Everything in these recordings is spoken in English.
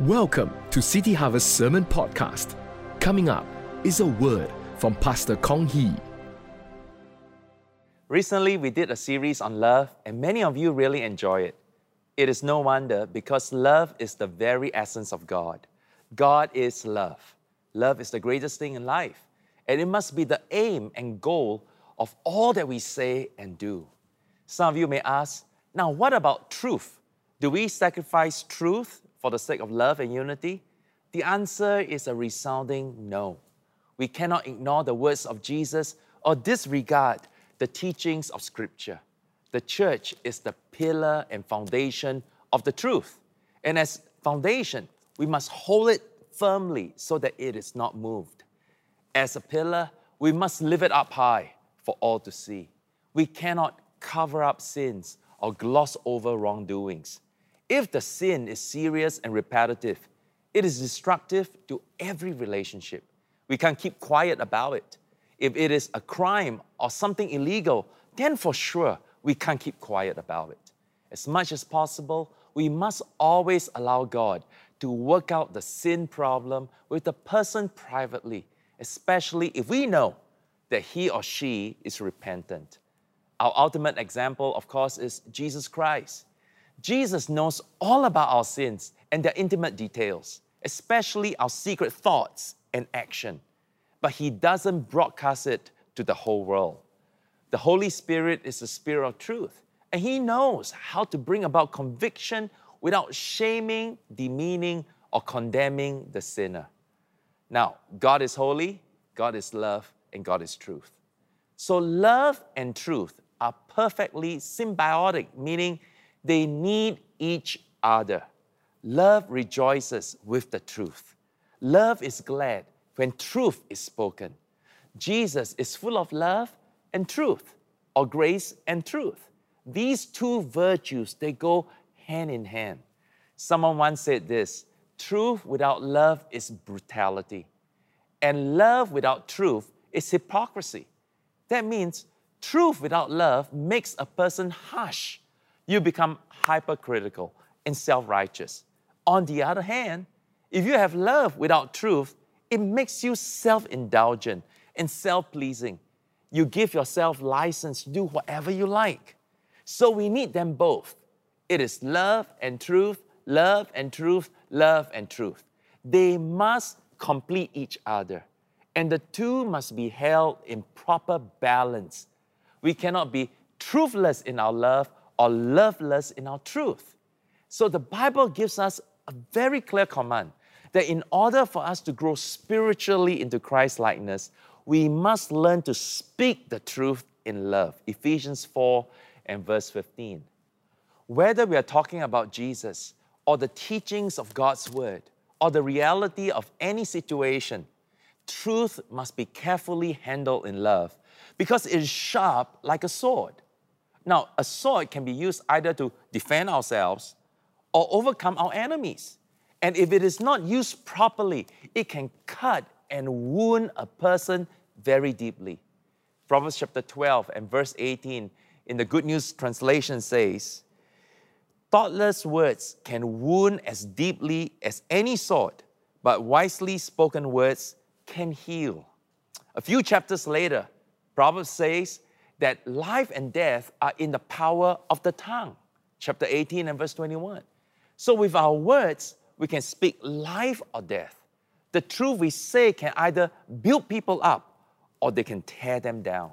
Welcome to City Harvest Sermon Podcast. Coming up is a word from Pastor Kong Hee. Recently, we did a series on love, and many of you really enjoy it. It is no wonder because love is the very essence of God. God is love. Love is the greatest thing in life, and it must be the aim and goal of all that we say and do. Some of you may ask, now what about truth? Do we sacrifice truth for the sake of love and unity? The answer is a resounding no. We cannot ignore the words of Jesus or disregard the teachings of Scripture. The church is the pillar and foundation of the truth. And as foundation, we must hold it firmly so that it is not moved. As a pillar, we must lift it up high for all to see. We cannot cover up sins or gloss over wrongdoings. If the sin is serious and repetitive, it is destructive to every relationship. We can't keep quiet about it. If it is a crime or something illegal, then for sure we can't keep quiet about it. As much as possible, we must always allow God to work out the sin problem with the person privately, especially if we know that he or she is repentant. Our ultimate example, of course, is Jesus Christ. Jesus knows all about our sins and their intimate details, especially our secret thoughts and action. But He doesn't broadcast it to the whole world. The Holy Spirit is the Spirit of truth, and He knows how to bring about conviction without shaming, demeaning, or condemning the sinner. Now, God is holy, God is love, and God is truth. So, love and truth are perfectly symbiotic, meaning they need each other. Love rejoices with the truth. Love is glad when truth is spoken. Jesus is full of love and truth, or grace and truth. These two virtues, they go hand in hand. Someone once said this truth without love is brutality, and love without truth is hypocrisy. That means truth without love makes a person harsh you become hypercritical and self righteous. On the other hand, if you have love without truth, it makes you self indulgent and self pleasing. You give yourself license to do whatever you like. So we need them both. It is love and truth, love and truth, love and truth. They must complete each other, and the two must be held in proper balance. We cannot be truthless in our love or loveless in our truth. So the Bible gives us a very clear command that in order for us to grow spiritually into Christ likeness, we must learn to speak the truth in love. Ephesians 4 and verse 15. Whether we are talking about Jesus or the teachings of God's word or the reality of any situation, truth must be carefully handled in love because it is sharp like a sword. Now, a sword can be used either to defend ourselves or overcome our enemies. And if it is not used properly, it can cut and wound a person very deeply. Proverbs chapter 12 and verse 18 in the Good News translation says, Thoughtless words can wound as deeply as any sword, but wisely spoken words can heal. A few chapters later, Proverbs says, that life and death are in the power of the tongue. Chapter 18 and verse 21. So, with our words, we can speak life or death. The truth we say can either build people up or they can tear them down.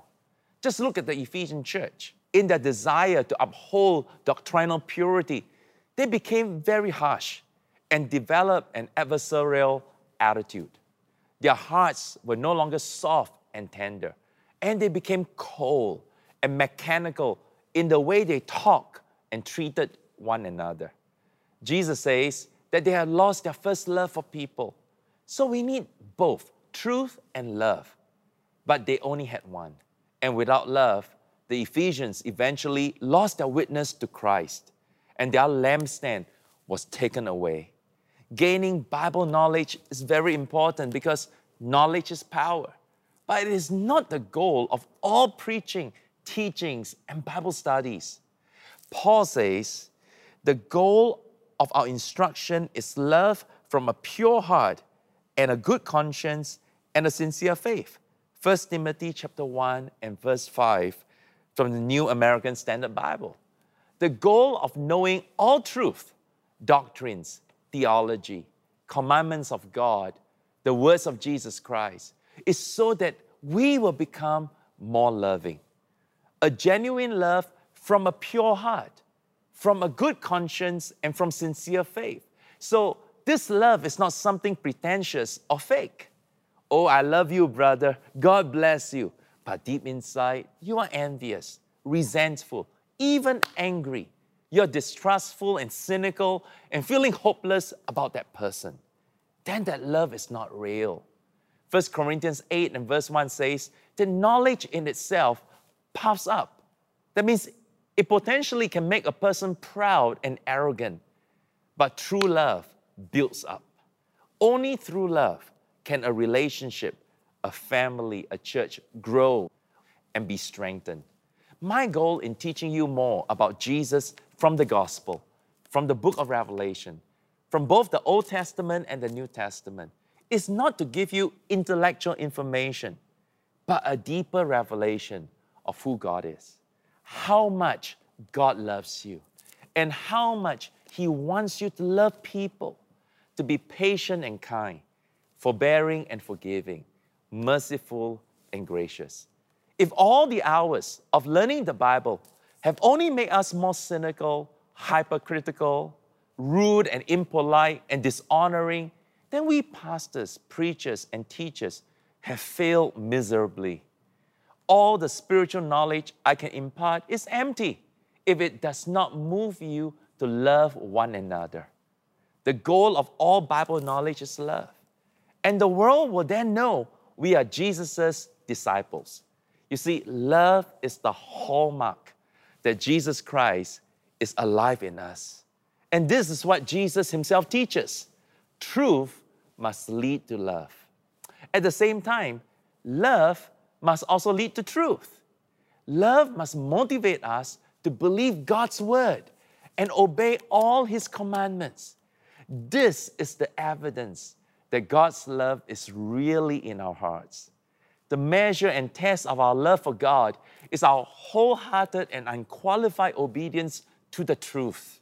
Just look at the Ephesian church. In their desire to uphold doctrinal purity, they became very harsh and developed an adversarial attitude. Their hearts were no longer soft and tender and they became cold and mechanical in the way they talk and treated one another. Jesus says that they have lost their first love for people. So we need both truth and love. But they only had one. And without love, the Ephesians eventually lost their witness to Christ, and their lampstand was taken away. Gaining Bible knowledge is very important because knowledge is power. But it is not the goal of all preaching, teachings, and Bible studies. Paul says the goal of our instruction is love from a pure heart and a good conscience and a sincere faith. 1 Timothy chapter 1 and verse 5 from the New American Standard Bible. The goal of knowing all truth, doctrines, theology, commandments of God, the words of Jesus Christ, is so that we will become more loving. A genuine love from a pure heart, from a good conscience, and from sincere faith. So, this love is not something pretentious or fake. Oh, I love you, brother. God bless you. But deep inside, you are envious, resentful, even angry. You're distrustful and cynical and feeling hopeless about that person. Then that love is not real. 1 Corinthians 8 and verse 1 says, The knowledge in itself puffs up. That means it potentially can make a person proud and arrogant. But true love builds up. Only through love can a relationship, a family, a church grow and be strengthened. My goal in teaching you more about Jesus from the gospel, from the book of Revelation, from both the Old Testament and the New Testament, is not to give you intellectual information, but a deeper revelation of who God is, how much God loves you, and how much He wants you to love people, to be patient and kind, forbearing and forgiving, merciful and gracious. If all the hours of learning the Bible have only made us more cynical, hypercritical, rude and impolite and dishonoring, then we pastors, preachers, and teachers have failed miserably. All the spiritual knowledge I can impart is empty if it does not move you to love one another. The goal of all Bible knowledge is love. And the world will then know we are Jesus' disciples. You see, love is the hallmark that Jesus Christ is alive in us. And this is what Jesus himself teaches truth must lead to love. At the same time, love must also lead to truth. Love must motivate us to believe God's word and obey all his commandments. This is the evidence that God's love is really in our hearts. The measure and test of our love for God is our wholehearted and unqualified obedience to the truth.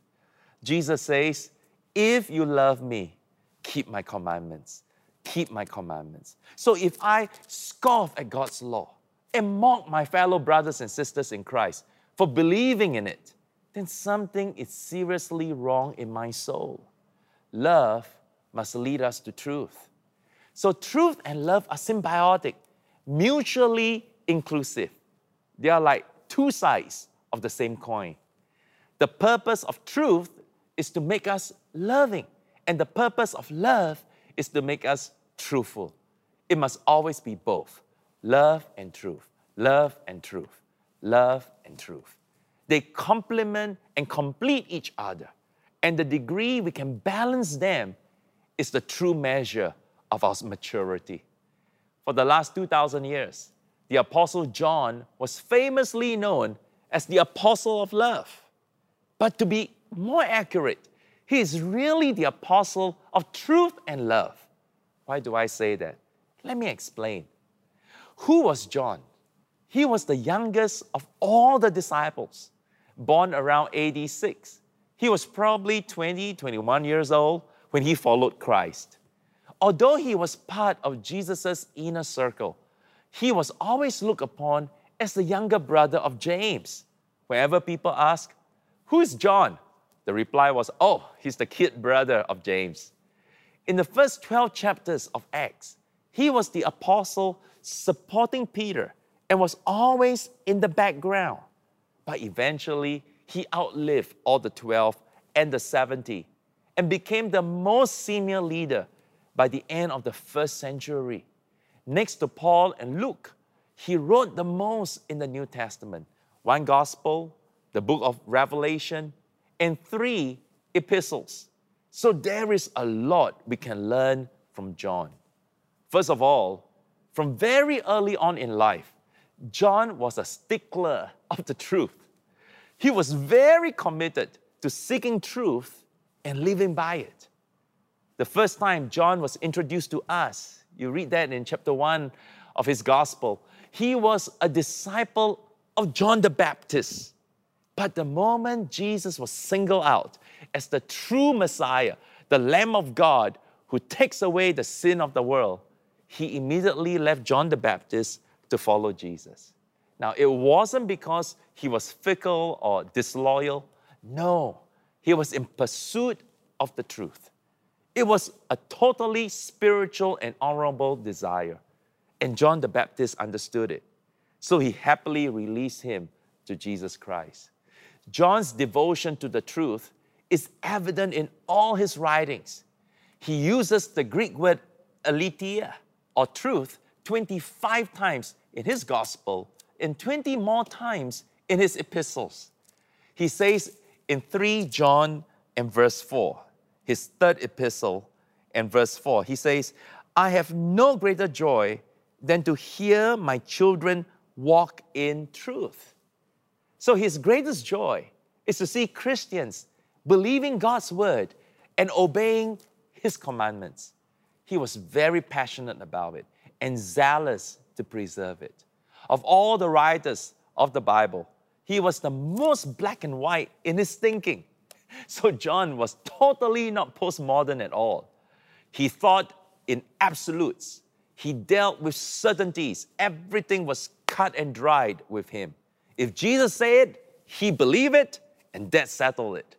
Jesus says, If you love me, keep my commandments. Keep my commandments. So if I scoff at God's law and mock my fellow brothers and sisters in Christ for believing in it, then something is seriously wrong in my soul. Love must lead us to truth. So, truth and love are symbiotic, mutually inclusive. They are like two sides of the same coin. The purpose of truth is to make us loving, and the purpose of love is to make us truthful. It must always be both love and truth, love and truth, love and truth. They complement and complete each other, and the degree we can balance them is the true measure of our maturity. For the last 2,000 years, the Apostle John was famously known as the Apostle of Love. But to be more accurate, he is really the Apostle of Truth and Love. Why do I say that? Let me explain. Who was John? He was the youngest of all the disciples, born around AD 6. He was probably 20, 21 years old when he followed Christ. Although he was part of Jesus' inner circle, he was always looked upon as the younger brother of James. Whenever people ask, Who is John? The reply was, Oh, he's the kid brother of James. In the first 12 chapters of Acts, he was the apostle supporting Peter and was always in the background. But eventually, he outlived all the 12 and the 70 and became the most senior leader by the end of the first century. Next to Paul and Luke, he wrote the most in the New Testament one gospel, the book of Revelation, and three epistles. So there is a lot we can learn from John. First of all, from very early on in life, John was a stickler of the truth. He was very committed to seeking truth and living by it. The first time John was introduced to us, you read that in chapter 1 of his gospel, he was a disciple of John the Baptist. But the moment Jesus was singled out as the true Messiah, the Lamb of God who takes away the sin of the world, he immediately left John the Baptist to follow Jesus. Now, it wasn't because he was fickle or disloyal. No, he was in pursuit of the truth. It was a totally spiritual and honorable desire. And John the Baptist understood it. So he happily released him to Jesus Christ. John's devotion to the truth is evident in all his writings. He uses the Greek word aletheia, or truth, 25 times in his gospel and 20 more times in his epistles. He says in 3 John and verse 4, his third epistle and verse 4, he says, I have no greater joy than to hear my children walk in truth. So his greatest joy is to see Christians believing God's word and obeying his commandments. He was very passionate about it and zealous to preserve it. Of all the writers of the Bible, he was the most black and white in his thinking. So John was totally not postmodern at all. He thought in absolutes. He dealt with certainties. Everything was cut and dried with him. If Jesus said it, he believed it, and that settled it.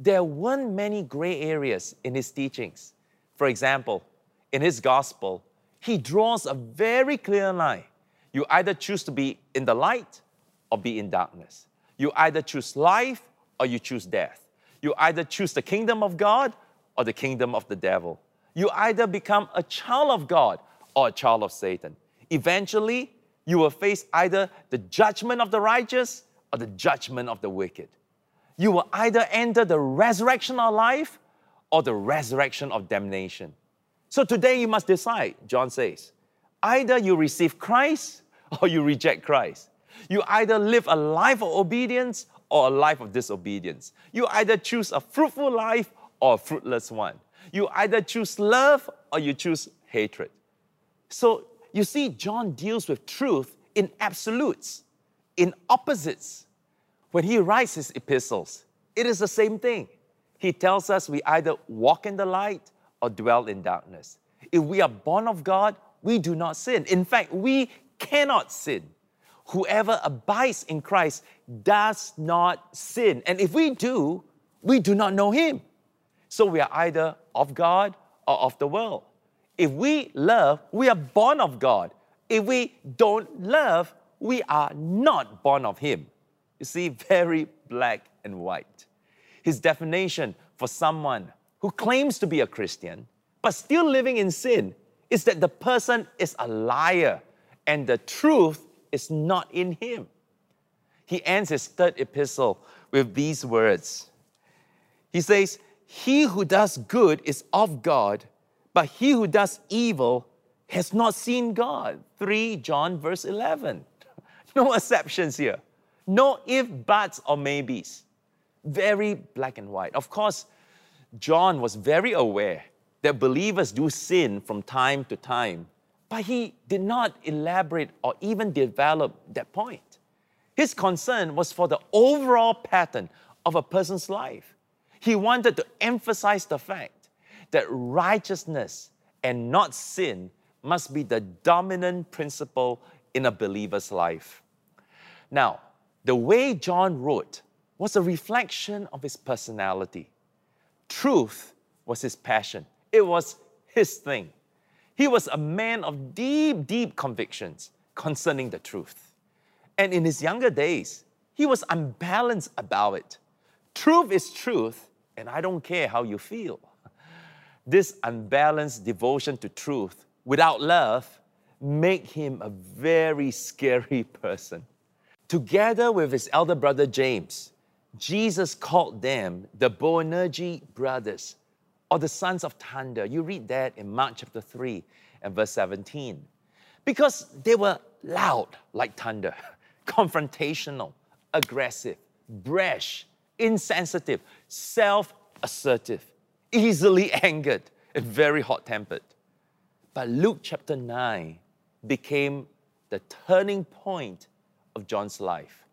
There weren't many gray areas in his teachings. For example, in his gospel, he draws a very clear line. You either choose to be in the light or be in darkness. You either choose life or you choose death. You either choose the kingdom of God or the kingdom of the devil. You either become a child of God or a child of Satan. Eventually, you will face either the judgment of the righteous or the judgment of the wicked. You will either enter the resurrection of life or the resurrection of damnation. So today you must decide, John says. Either you receive Christ or you reject Christ. You either live a life of obedience or a life of disobedience. You either choose a fruitful life or a fruitless one. You either choose love or you choose hatred. So you see, John deals with truth in absolutes, in opposites. When he writes his epistles, it is the same thing. He tells us we either walk in the light or dwell in darkness. If we are born of God, we do not sin. In fact, we cannot sin. Whoever abides in Christ does not sin. And if we do, we do not know him. So we are either of God or of the world. If we love, we are born of God. If we don't love, we are not born of Him. You see, very black and white. His definition for someone who claims to be a Christian but still living in sin is that the person is a liar and the truth is not in him. He ends his third epistle with these words. He says, He who does good is of God but he who does evil has not seen God. 3 John verse 11. No exceptions here. No if, buts, or maybes. Very black and white. Of course, John was very aware that believers do sin from time to time, but he did not elaborate or even develop that point. His concern was for the overall pattern of a person's life. He wanted to emphasize the fact that righteousness and not sin must be the dominant principle in a believer's life. Now, the way John wrote was a reflection of his personality. Truth was his passion, it was his thing. He was a man of deep, deep convictions concerning the truth. And in his younger days, he was unbalanced about it. Truth is truth, and I don't care how you feel. This unbalanced devotion to truth without love make him a very scary person. Together with his elder brother James, Jesus called them the Boanerges brothers or the sons of thunder. You read that in Mark chapter 3 and verse 17. Because they were loud like thunder, confrontational, aggressive, brash, insensitive, self assertive, easily angered, and very hot tempered. But Luke chapter 9 became the turning point of John's life.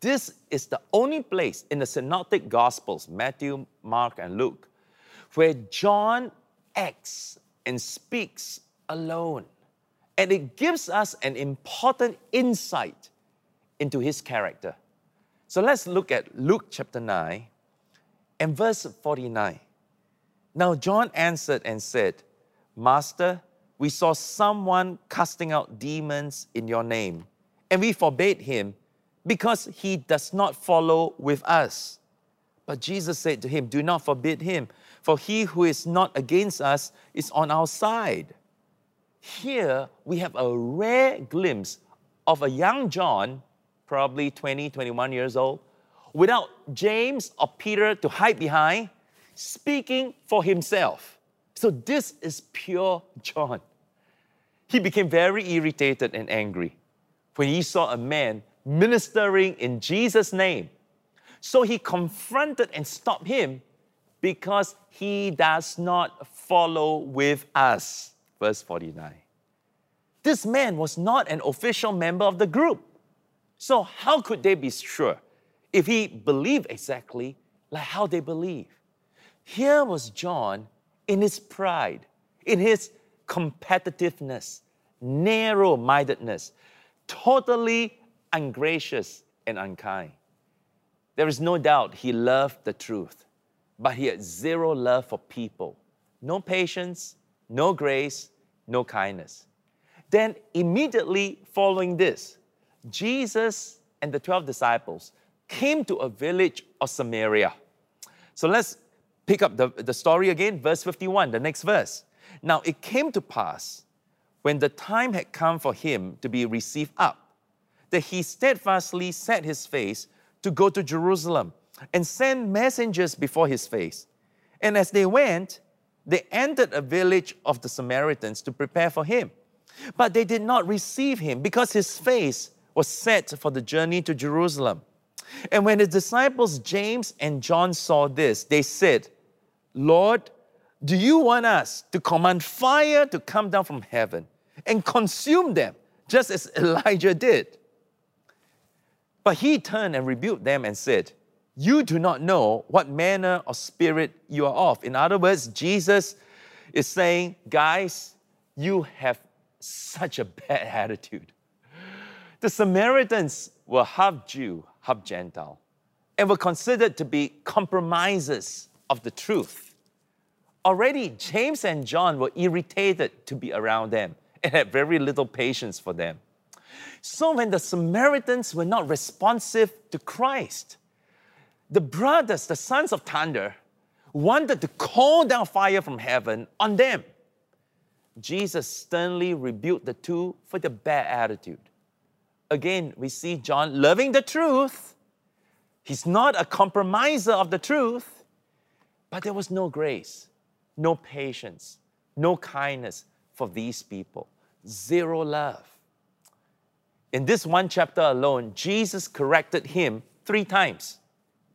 This is the only place in the Synoptic Gospels, Matthew, Mark, and Luke, where John acts and speaks alone. And it gives us an important insight into his character. So let's look at Luke chapter 9 and verse 49. Now John answered and said, Master, we saw someone casting out demons in your name, and we forbade him because he does not follow with us. But Jesus said to him, Do not forbid him, for he who is not against us is on our side. Here we have a rare glimpse of a young John, probably 20, 21 years old, without James or Peter to hide behind, speaking for himself. So this is pure John. He became very irritated and angry when he saw a man ministering in Jesus' name. So he confronted and stopped him because he does not follow with us. Verse 49. This man was not an official member of the group. So, how could they be sure if he believed exactly like how they believe? Here was John in his pride, in his competitiveness, narrow mindedness, totally ungracious and unkind. There is no doubt he loved the truth, but he had zero love for people. No patience, no grace, no kindness. Then, immediately following this, Jesus and the 12 disciples came to a village of Samaria. So let's pick up the, the story again, verse 51, the next verse. Now, it came to pass when the time had come for him to be received up, that he steadfastly set his face to go to Jerusalem and send messengers before his face. And as they went, they entered a village of the Samaritans to prepare for him. But they did not receive him because his face was set for the journey to Jerusalem. And when his disciples James and John saw this, they said, Lord, do you want us to command fire to come down from heaven and consume them, just as Elijah did? But he turned and rebuked them and said, You do not know what manner of spirit you are of. In other words, Jesus is saying, Guys, you have such a bad attitude. The Samaritans were half Jew, half Gentile, and were considered to be compromisers of the truth. Already, James and John were irritated to be around them and had very little patience for them. So, when the Samaritans were not responsive to Christ, the brothers, the sons of thunder, wanted to call down fire from heaven on them. Jesus sternly rebuked the two for their bad attitude. Again, we see John loving the truth. He's not a compromiser of the truth, but there was no grace, no patience, no kindness for these people, zero love. In this one chapter alone, Jesus corrected him three times.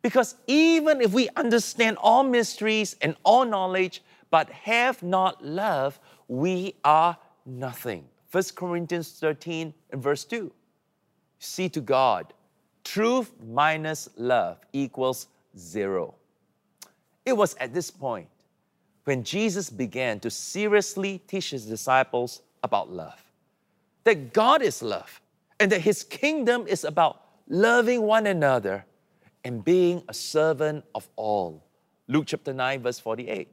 Because even if we understand all mysteries and all knowledge, but have not love, we are nothing. 1 Corinthians 13 and verse 2. See to God, truth minus love equals zero. It was at this point when Jesus began to seriously teach his disciples about love. That God is love and that his kingdom is about loving one another and being a servant of all. Luke chapter 9, verse 48.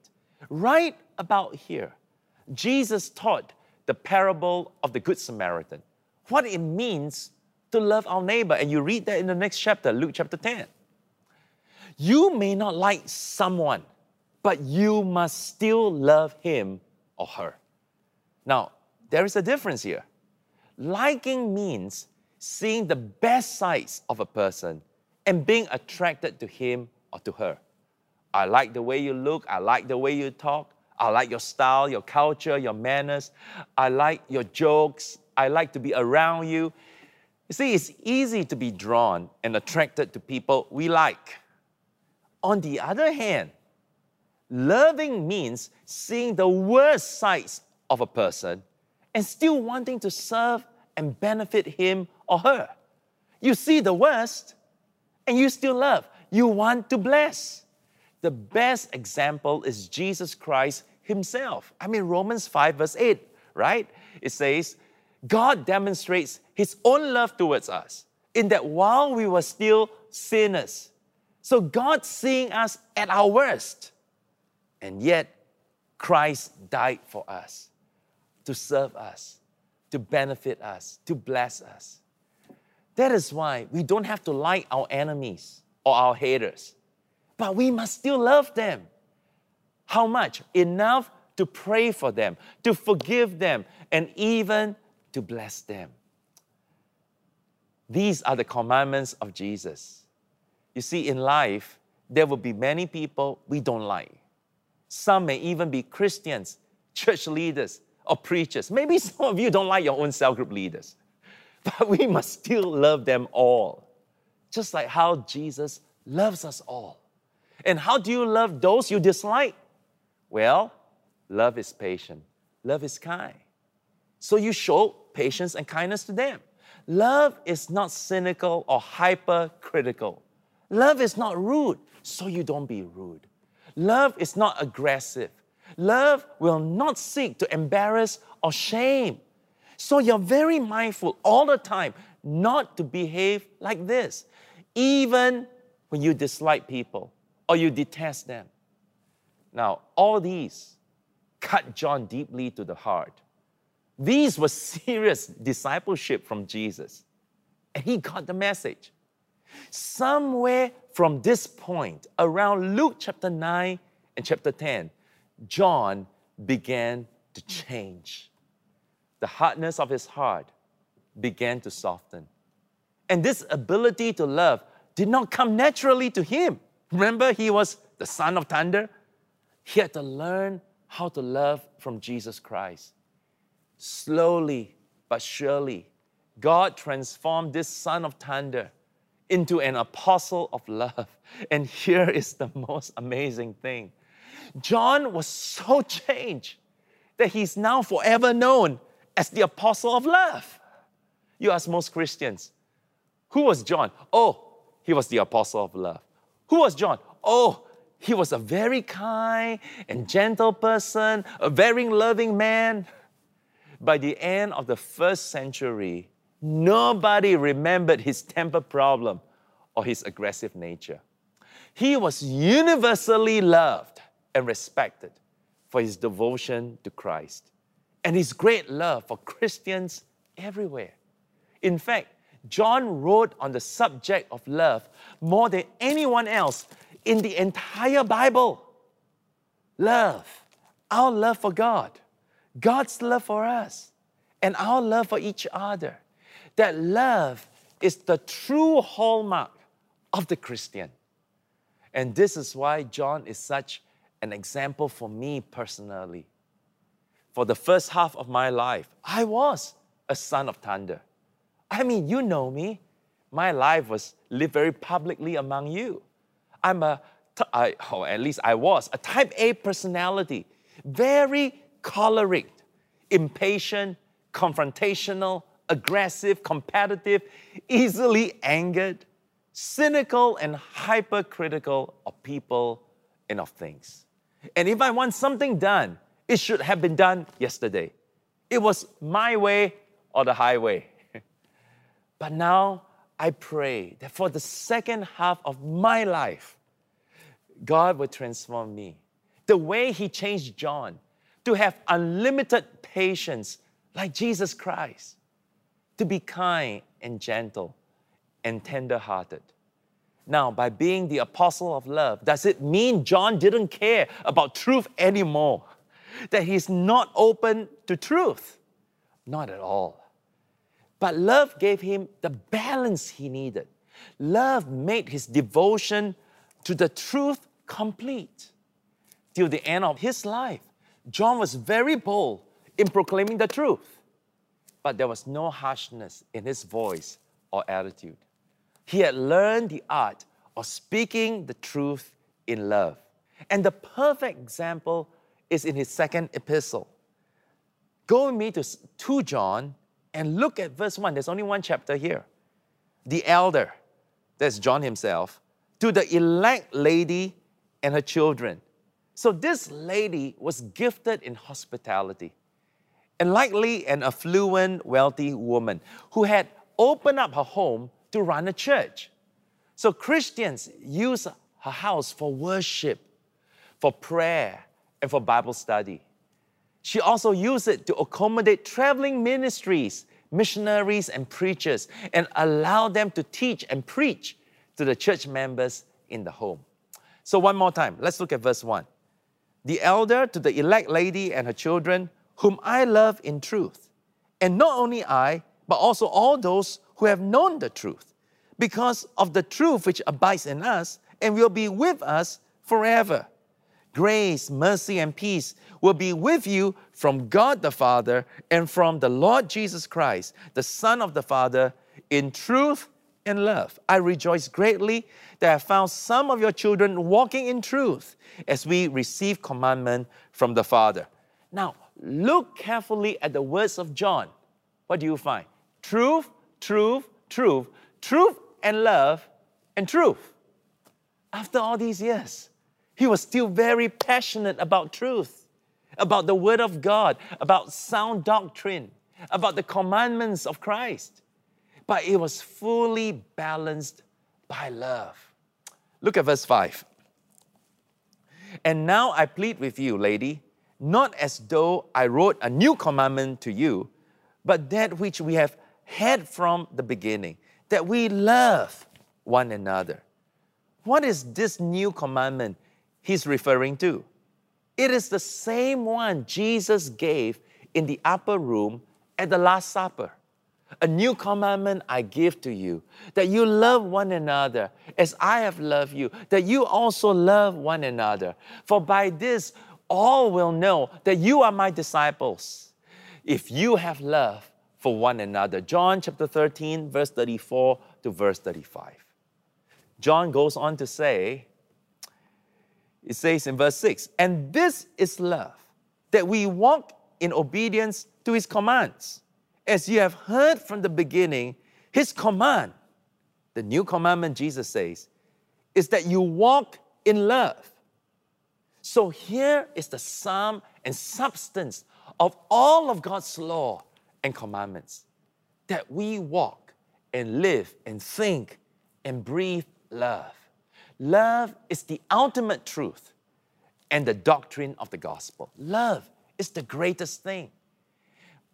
Right about here, Jesus taught the parable of the Good Samaritan, what it means to love our neighbor. And you read that in the next chapter, Luke chapter 10. You may not like someone, but you must still love him or her. Now, there is a difference here. Liking means seeing the best sides of a person and being attracted to him or to her. I like the way you look, I like the way you talk, I like your style, your culture, your manners. I like your jokes. I like to be around you. You see, it's easy to be drawn and attracted to people we like. On the other hand, Loving means seeing the worst sides of a person and still wanting to serve and benefit him or her. You see the worst and you still love. You want to bless. The best example is Jesus Christ Himself. I mean, Romans 5, verse 8, right? It says, God demonstrates His own love towards us in that while we were still sinners, so God seeing us at our worst, and yet Christ died for us to serve us, to benefit us, to bless us. That is why we don't have to like our enemies or our haters, but we must still love them. How much? Enough to pray for them, to forgive them, and even to bless them. These are the commandments of Jesus. You see, in life, there will be many people we don't like. Some may even be Christians, church leaders, or preachers. Maybe some of you don't like your own cell group leaders, but we must still love them all, just like how Jesus loves us all. And how do you love those you dislike? Well, love is patient, love is kind. So you show patience and kindness to them. Love is not cynical or hypercritical. Love is not rude, so you don't be rude. Love is not aggressive. Love will not seek to embarrass or shame. So you're very mindful all the time not to behave like this, even when you dislike people or you detest them. Now, all these cut John deeply to the heart. These were serious discipleship from Jesus, and he got the message. Somewhere from this point, around Luke chapter 9 and chapter 10, John began to change. The hardness of his heart began to soften. And this ability to love did not come naturally to him. Remember, he was the son of thunder. He had to learn how to love from Jesus Christ. Slowly but surely, God transformed this son of thunder into an apostle of love. And here is the most amazing thing John was so changed that he's now forever known as the apostle of love. You ask most Christians, who was John? Oh, he was the apostle of love. Who was John? Oh, he was a very kind and gentle person, a very loving man. By the end of the first century, nobody remembered his temper problem or his aggressive nature. He was universally loved and respected for his devotion to Christ and his great love for Christians everywhere. In fact, John wrote on the subject of love more than anyone else in the entire Bible. Love, our love for God, God's love for us, and our love for each other. That love is the true hallmark of the Christian. And this is why John is such an example for me personally. For the first half of my life, I was a son of thunder. I mean, you know me. My life was lived very publicly among you. I'm a, I, or at least I was, a type A personality, very choleric, impatient, confrontational, aggressive, competitive, easily angered, cynical, and hypercritical of people and of things. And if I want something done, it should have been done yesterday. It was my way or the highway. but now I pray that for the second half of my life, God will transform me. The way He changed John to have unlimited patience like Jesus Christ, to be kind and gentle and tender hearted now, by being the apostle of love, does it mean John didn't care about truth anymore? That he's not open to truth? Not at all. But love gave him the balance he needed. Love made his devotion to the truth complete. Till the end of his life, John was very bold in proclaiming the truth, but there was no harshness in his voice or attitude. He had learned the art of speaking the truth in love. And the perfect example is in his second epistle. Go with me to 2 John and look at verse 1. There's only one chapter here. The elder, that's John himself, to the elect lady and her children. So this lady was gifted in hospitality and likely an affluent, wealthy woman who had opened up her home to run a church. So Christians use her house for worship, for prayer, and for Bible study. She also used it to accommodate traveling ministries, missionaries, and preachers, and allow them to teach and preach to the church members in the home. So, one more time, let's look at verse 1. The elder to the elect lady and her children, whom I love in truth. And not only I, but also all those who have known the truth, because of the truth which abides in us and will be with us forever. Grace, mercy, and peace will be with you from God the Father and from the Lord Jesus Christ, the Son of the Father, in truth and love. I rejoice greatly that I found some of your children walking in truth as we receive commandment from the Father. Now, look carefully at the words of John. What do you find? Truth, truth, truth, truth and love, and truth. After all these years, he was still very passionate about truth, about the Word of God, about sound doctrine, about the commandments of Christ. But it was fully balanced by love. Look at verse 5. And now I plead with you, lady, not as though I wrote a new commandment to you, but that which we have had from the beginning, that we love one another. What is this new commandment he's referring to? It is the same one Jesus gave in the upper room at the Last Supper. A new commandment I give to you that you love one another as I have loved you, that you also love one another. For by this, all will know that you are my disciples if you have love for one another. John chapter 13, verse 34 to verse 35. John goes on to say, it says in verse 6, and this is love, that we walk in obedience to his commands. As you have heard from the beginning, his command, the new commandment Jesus says, is that you walk in love. So here is the sum and substance of all of God's law and commandments that we walk and live and think and breathe love. Love is the ultimate truth and the doctrine of the gospel. Love is the greatest thing.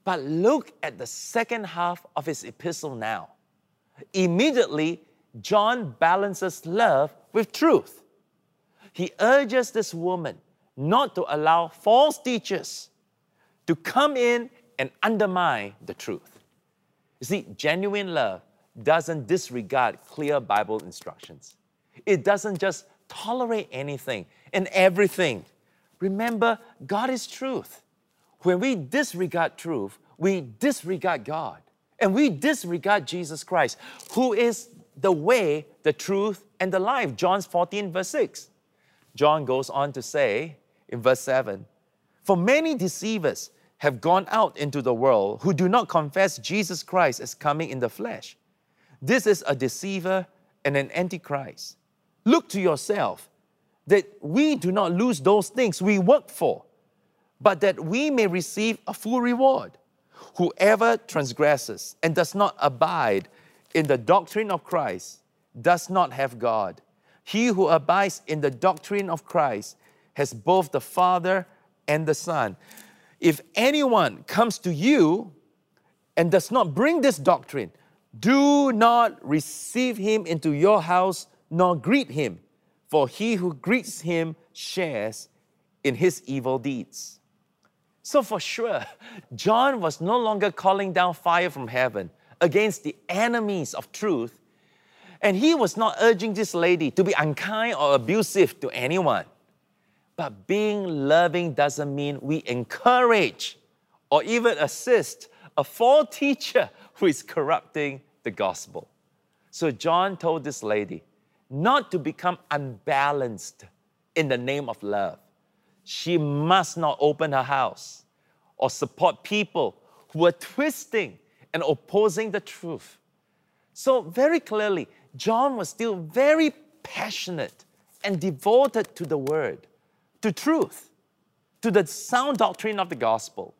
But look at the second half of his epistle now. Immediately, John balances love with truth. He urges this woman not to allow false teachers to come in and undermine the truth. You see, genuine love doesn't disregard clear Bible instructions. It doesn't just tolerate anything and everything. Remember, God is truth. When we disregard truth, we disregard God and we disregard Jesus Christ, who is the way, the truth, and the life. John 14, verse 6. John goes on to say in verse 7 For many deceivers have gone out into the world who do not confess Jesus Christ as coming in the flesh. This is a deceiver and an antichrist. Look to yourself that we do not lose those things we work for, but that we may receive a full reward. Whoever transgresses and does not abide in the doctrine of Christ does not have God. He who abides in the doctrine of Christ has both the Father and the Son. If anyone comes to you and does not bring this doctrine, do not receive him into your house nor greet him, for he who greets him shares in his evil deeds. So, for sure, John was no longer calling down fire from heaven against the enemies of truth, and he was not urging this lady to be unkind or abusive to anyone. But being loving doesn't mean we encourage or even assist a false teacher who is corrupting the gospel. So John told this lady not to become unbalanced in the name of love. She must not open her house or support people who are twisting and opposing the truth. So, very clearly, John was still very passionate and devoted to the word, to truth, to the sound doctrine of the gospel.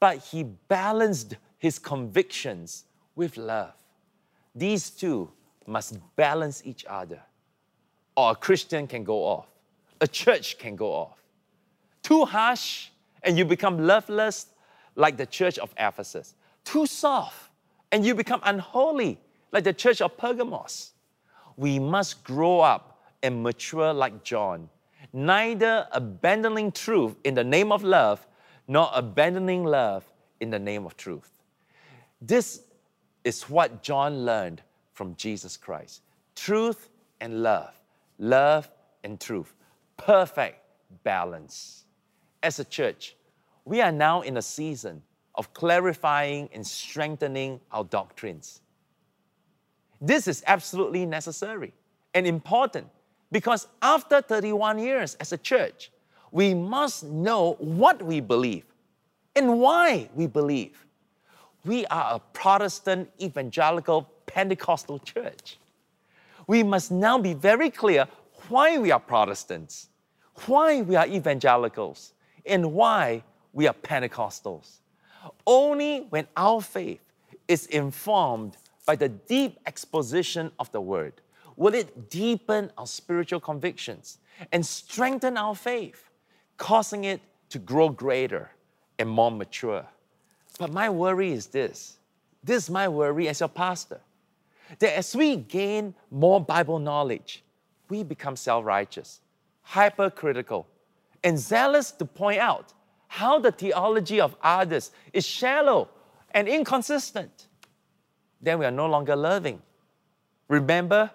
But he balanced his convictions with love. These two must balance each other, or a Christian can go off, a church can go off. Too harsh, and you become loveless, like the church of Ephesus. Too soft, and you become unholy, like the church of Pergamos. We must grow up and mature like John, neither abandoning truth in the name of love, nor abandoning love in the name of truth. This is what John learned from Jesus Christ truth and love, love and truth, perfect balance. As a church, we are now in a season of clarifying and strengthening our doctrines. This is absolutely necessary and important because after 31 years as a church, we must know what we believe and why we believe. We are a Protestant evangelical Pentecostal church. We must now be very clear why we are Protestants, why we are evangelicals, and why we are Pentecostals. Only when our faith is informed by the deep exposition of the Word will it deepen our spiritual convictions and strengthen our faith, causing it to grow greater and more mature. But my worry is this this is my worry as your pastor that as we gain more Bible knowledge, we become self righteous, hypercritical, and zealous to point out how the theology of others is shallow and inconsistent. Then we are no longer loving. Remember,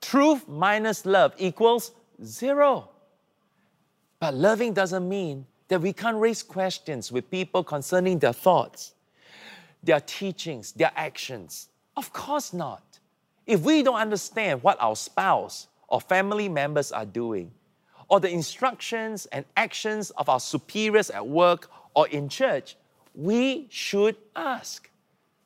truth minus love equals zero. But loving doesn't mean that we can't raise questions with people concerning their thoughts, their teachings, their actions. Of course not. If we don't understand what our spouse or family members are doing, or the instructions and actions of our superiors at work or in church, we should ask.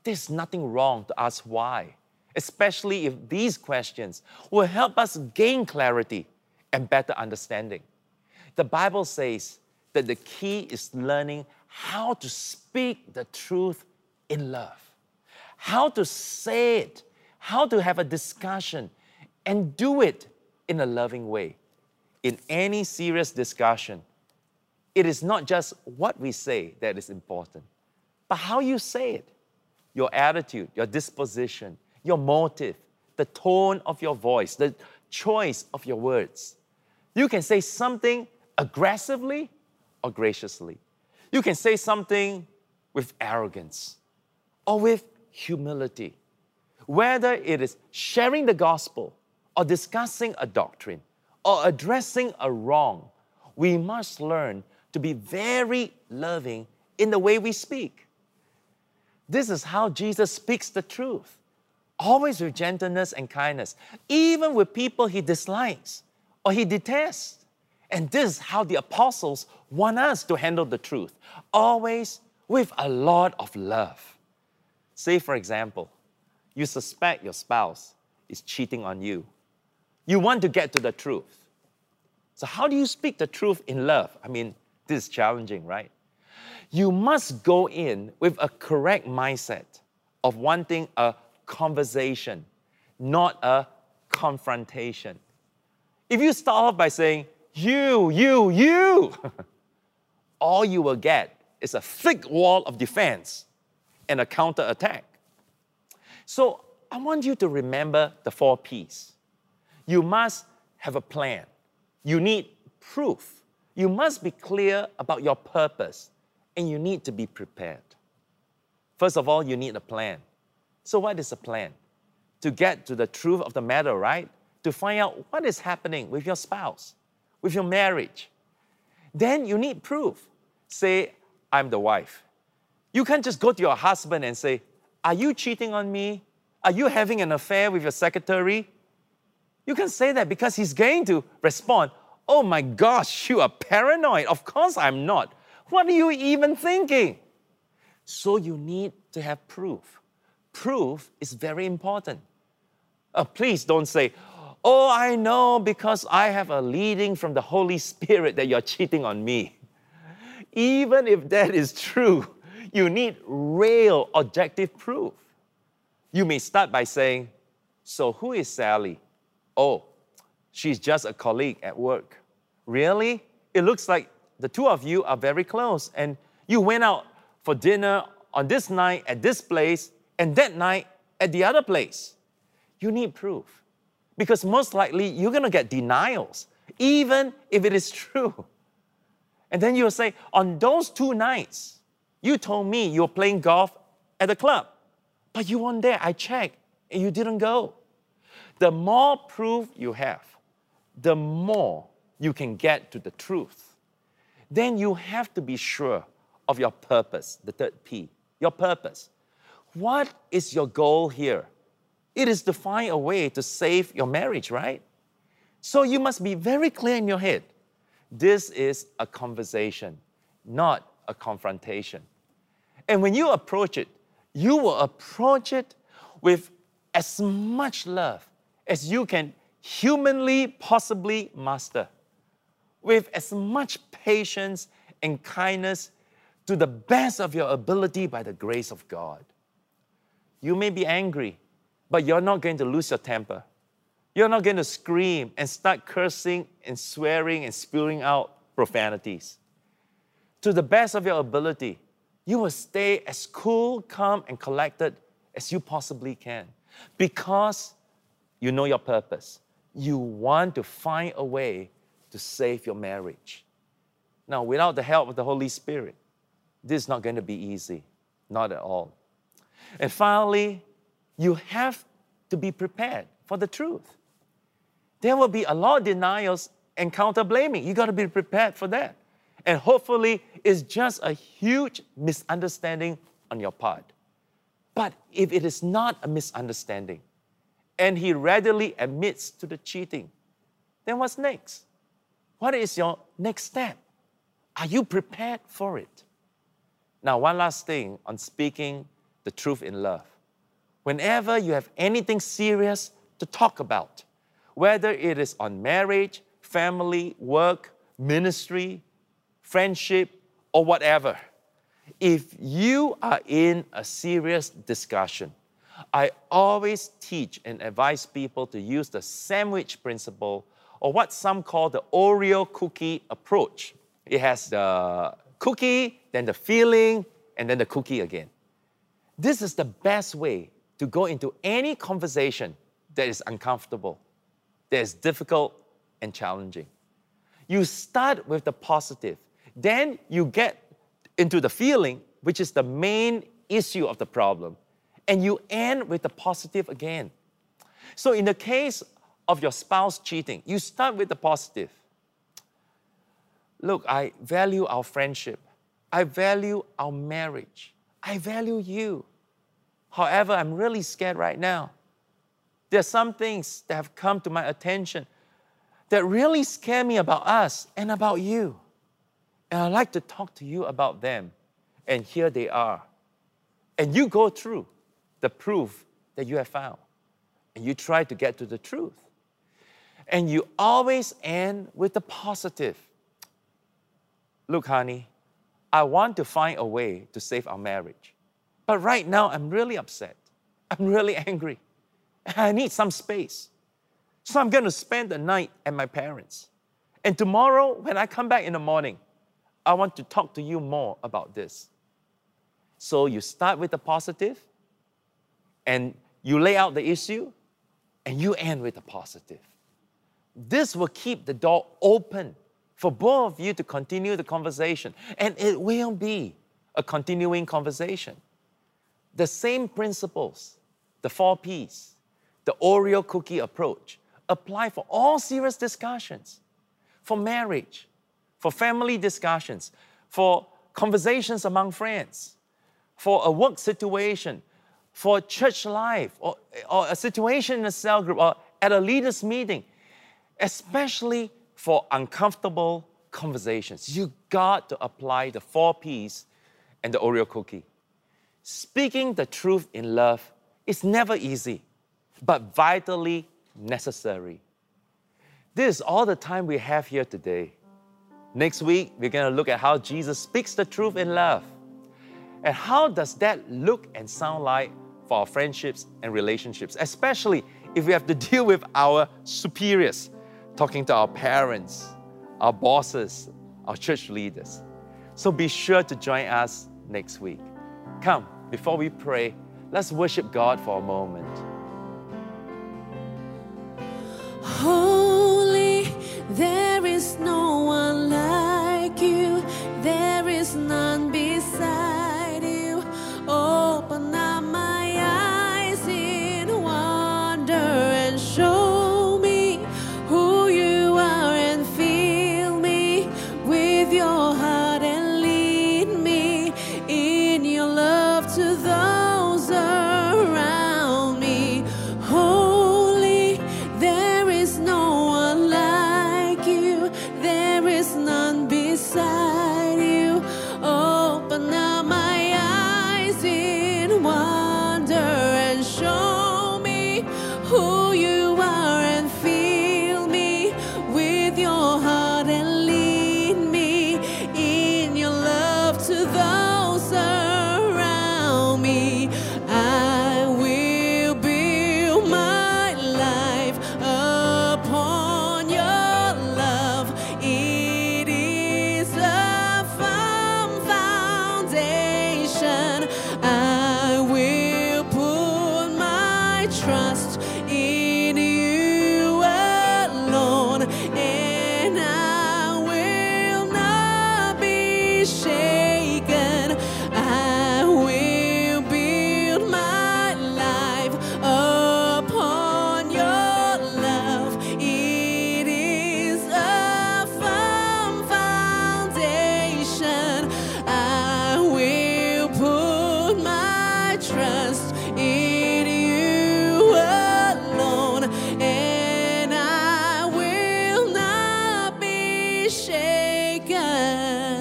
There's nothing wrong to ask why, especially if these questions will help us gain clarity and better understanding. The Bible says that the key is learning how to speak the truth in love, how to say it how to have a discussion and do it in a loving way. In any serious discussion, it is not just what we say that is important, but how you say it. Your attitude, your disposition, your motive, the tone of your voice, the choice of your words. You can say something aggressively or graciously. You can say something with arrogance or with humility whether it is sharing the gospel or discussing a doctrine or addressing a wrong, we must learn to be very loving in the way we speak. This is how Jesus speaks the truth, always with gentleness and kindness, even with people he dislikes or he detests. And this is how the apostles want us to handle the truth, always with a lot of love. Say, for example, you suspect your spouse is cheating on you. You want to get to the truth. So, how do you speak the truth in love? I mean, this is challenging, right? You must go in with a correct mindset of wanting a conversation, not a confrontation. If you start off by saying, you, you, you, all you will get is a thick wall of defense and a counterattack. So I want you to remember the four P's. You must have a plan. You need proof. You must be clear about your purpose, and you need to be prepared. First of all, you need a plan. So, what is a plan? To get to the truth of the matter, right? To find out what is happening with your spouse, with your marriage. Then you need proof. Say, I'm the wife. You can't just go to your husband and say, are you cheating on me? Are you having an affair with your secretary? You can say that because he's going to respond, Oh my gosh, you are paranoid. Of course I'm not. What are you even thinking? So you need to have proof. Proof is very important. Uh, please don't say, Oh, I know because I have a leading from the Holy Spirit that you're cheating on me. Even if that is true, you need real objective proof. You may start by saying, So who is Sally? Oh, she's just a colleague at work. Really? It looks like the two of you are very close and you went out for dinner on this night at this place and that night at the other place. You need proof because most likely you're going to get denials, even if it is true. And then you'll say, on those two nights, you told me you were playing golf at the club, but you weren't there. I checked and you didn't go. The more proof you have, the more you can get to the truth. Then you have to be sure of your purpose, the third P, your purpose. What is your goal here? It is to find a way to save your marriage, right? So you must be very clear in your head. This is a conversation, not a confrontation. And when you approach it, you will approach it with as much love as you can humanly possibly master, with as much patience and kindness to the best of your ability by the grace of God. You may be angry, but you're not going to lose your temper. You're not going to scream and start cursing and swearing and spewing out profanities. To the best of your ability, you will stay as cool, calm, and collected as you possibly can because you know your purpose. You want to find a way to save your marriage. Now, without the help of the Holy Spirit, this is not going to be easy, not at all. And finally, you have to be prepared for the truth. There will be a lot of denials and counter blaming. You got to be prepared for that. And hopefully, it's just a huge misunderstanding on your part. But if it is not a misunderstanding and he readily admits to the cheating, then what's next? What is your next step? Are you prepared for it? Now, one last thing on speaking the truth in love whenever you have anything serious to talk about, whether it is on marriage, family, work, ministry, friendship, or whatever, if you are in a serious discussion, I always teach and advise people to use the sandwich principle or what some call the Oreo cookie approach. It has the cookie, then the filling, and then the cookie again. This is the best way to go into any conversation that is uncomfortable, that is difficult and challenging. You start with the positive, then you get into the feeling, which is the main issue of the problem, and you end with the positive again. So, in the case of your spouse cheating, you start with the positive. Look, I value our friendship. I value our marriage. I value you. However, I'm really scared right now. There are some things that have come to my attention that really scare me about us and about you. And I'd like to talk to you about them. And here they are. And you go through the proof that you have found. And you try to get to the truth. And you always end with the positive. Look, honey, I want to find a way to save our marriage. But right now, I'm really upset. I'm really angry. I need some space. So I'm going to spend the night at my parents. And tomorrow, when I come back in the morning, I want to talk to you more about this. So you start with the positive, and you lay out the issue, and you end with the positive. This will keep the door open for both of you to continue the conversation, and it will be a continuing conversation. The same principles, the four P's, the Oreo cookie approach, apply for all serious discussions, for marriage, for family discussions, for conversations among friends, for a work situation, for church life, or, or a situation in a cell group, or at a leaders' meeting, especially for uncomfortable conversations, you got to apply the four P's and the Oreo cookie. Speaking the truth in love is never easy, but vitally necessary. This is all the time we have here today. Next week, we're going to look at how Jesus speaks the truth in love. And how does that look and sound like for our friendships and relationships, especially if we have to deal with our superiors, talking to our parents, our bosses, our church leaders. So be sure to join us next week. Come, before we pray, let's worship God for a moment. Holy, there is no one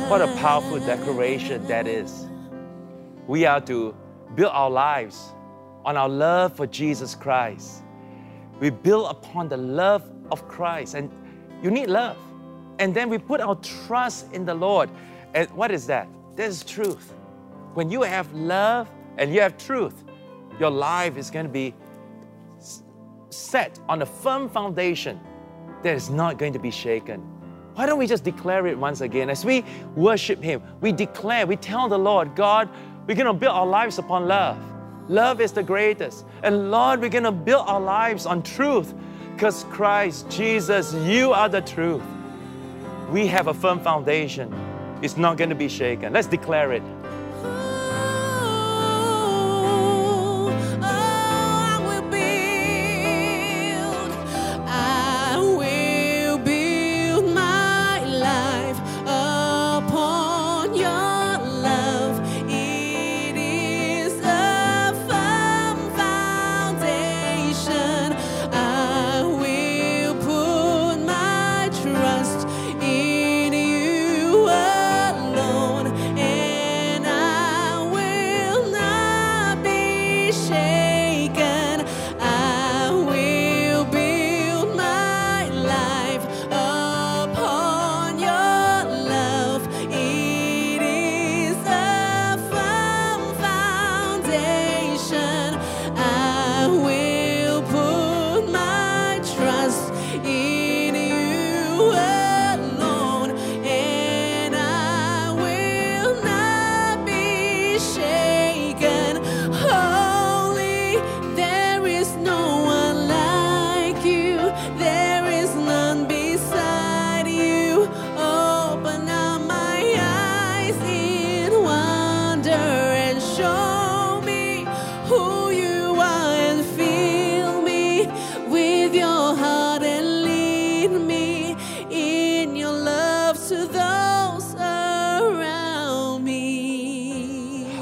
What a powerful declaration that is. We are to build our lives on our love for Jesus Christ. We build upon the love of Christ, and you need love. And then we put our trust in the Lord. And what is that? That is truth. When you have love and you have truth, your life is going to be set on a firm foundation that is not going to be shaken. Why don't we just declare it once again? As we worship Him, we declare, we tell the Lord, God, we're going to build our lives upon love. Love is the greatest. And Lord, we're going to build our lives on truth because Christ, Jesus, you are the truth. We have a firm foundation. It's not going to be shaken. Let's declare it.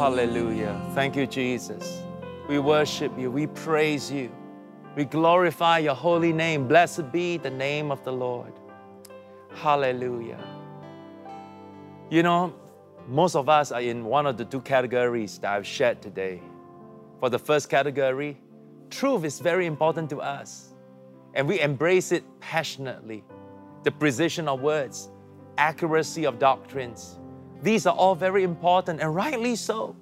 Hallelujah. Thank you, Jesus. We worship you. We praise you. We glorify your holy name. Blessed be the name of the Lord. Hallelujah. You know, most of us are in one of the two categories that I've shared today. For the first category, truth is very important to us, and we embrace it passionately. The precision of words, accuracy of doctrines, these are all very important, and rightly so.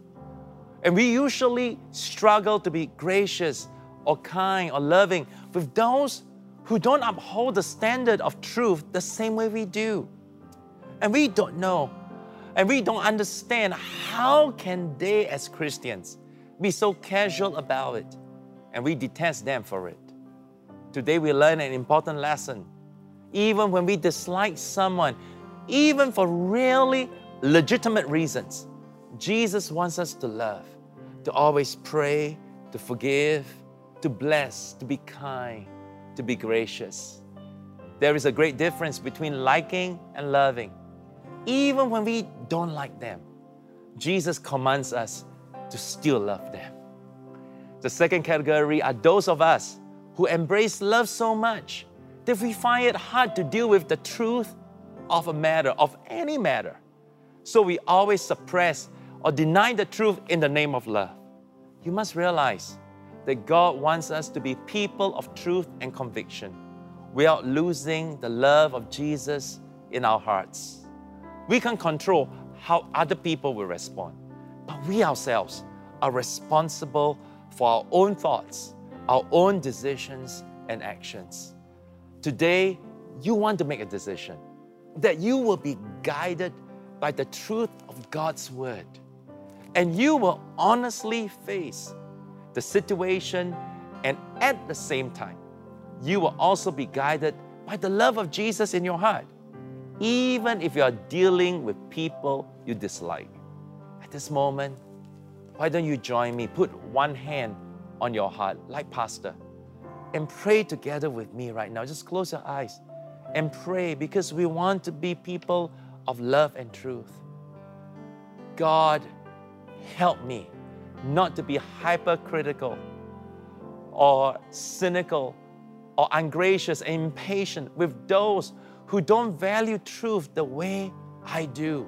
And we usually struggle to be gracious or kind or loving with those who don't uphold the standard of truth the same way we do. And we don't know and we don't understand how can they as Christians be so casual about it and we detest them for it. Today we learn an important lesson. Even when we dislike someone, even for really legitimate reasons, Jesus wants us to love, to always pray, to forgive, to bless, to be kind, to be gracious. There is a great difference between liking and loving. Even when we don't like them, Jesus commands us to still love them. The second category are those of us who embrace love so much that we find it hard to deal with the truth of a matter, of any matter. So we always suppress or deny the truth in the name of love. You must realize that God wants us to be people of truth and conviction without losing the love of Jesus in our hearts. We can control how other people will respond, but we ourselves are responsible for our own thoughts, our own decisions, and actions. Today, you want to make a decision that you will be guided by the truth of God's Word. And you will honestly face the situation, and at the same time, you will also be guided by the love of Jesus in your heart, even if you are dealing with people you dislike. At this moment, why don't you join me? Put one hand on your heart, like Pastor, and pray together with me right now. Just close your eyes and pray because we want to be people of love and truth. God, help me not to be hypercritical or cynical or ungracious and impatient with those who don't value truth the way I do.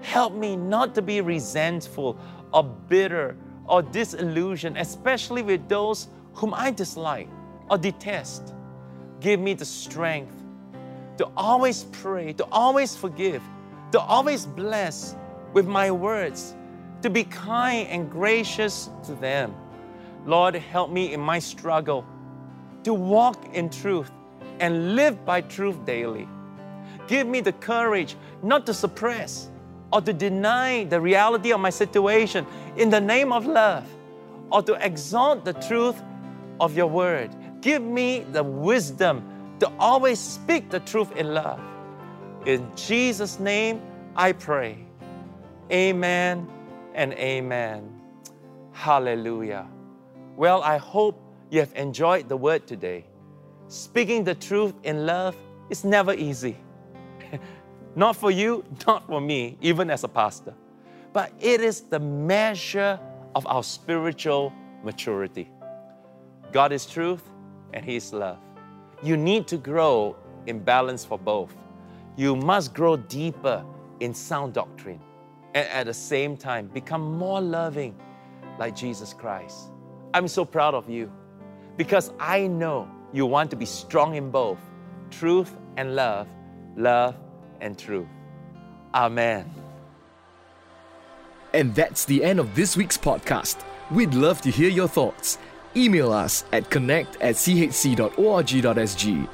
Help me not to be resentful or bitter or disillusioned, especially with those whom I dislike or detest. Give me the strength to always pray, to always forgive, to always bless with my words to be kind and gracious to them. Lord, help me in my struggle to walk in truth and live by truth daily. Give me the courage not to suppress or to deny the reality of my situation in the name of love or to exalt the truth of your word. Give me the wisdom to always speak the truth in love. In Jesus' name, I pray. Amen and amen. Hallelujah. Well, I hope you have enjoyed the word today. Speaking the truth in love is never easy. not for you, not for me, even as a pastor. But it is the measure of our spiritual maturity. God is truth and He is love. You need to grow in balance for both. You must grow deeper in sound doctrine and at the same time become more loving like Jesus Christ. I'm so proud of you because I know you want to be strong in both truth and love, love and truth. Amen. And that's the end of this week's podcast. We'd love to hear your thoughts. Email us at connect at chc.org.sg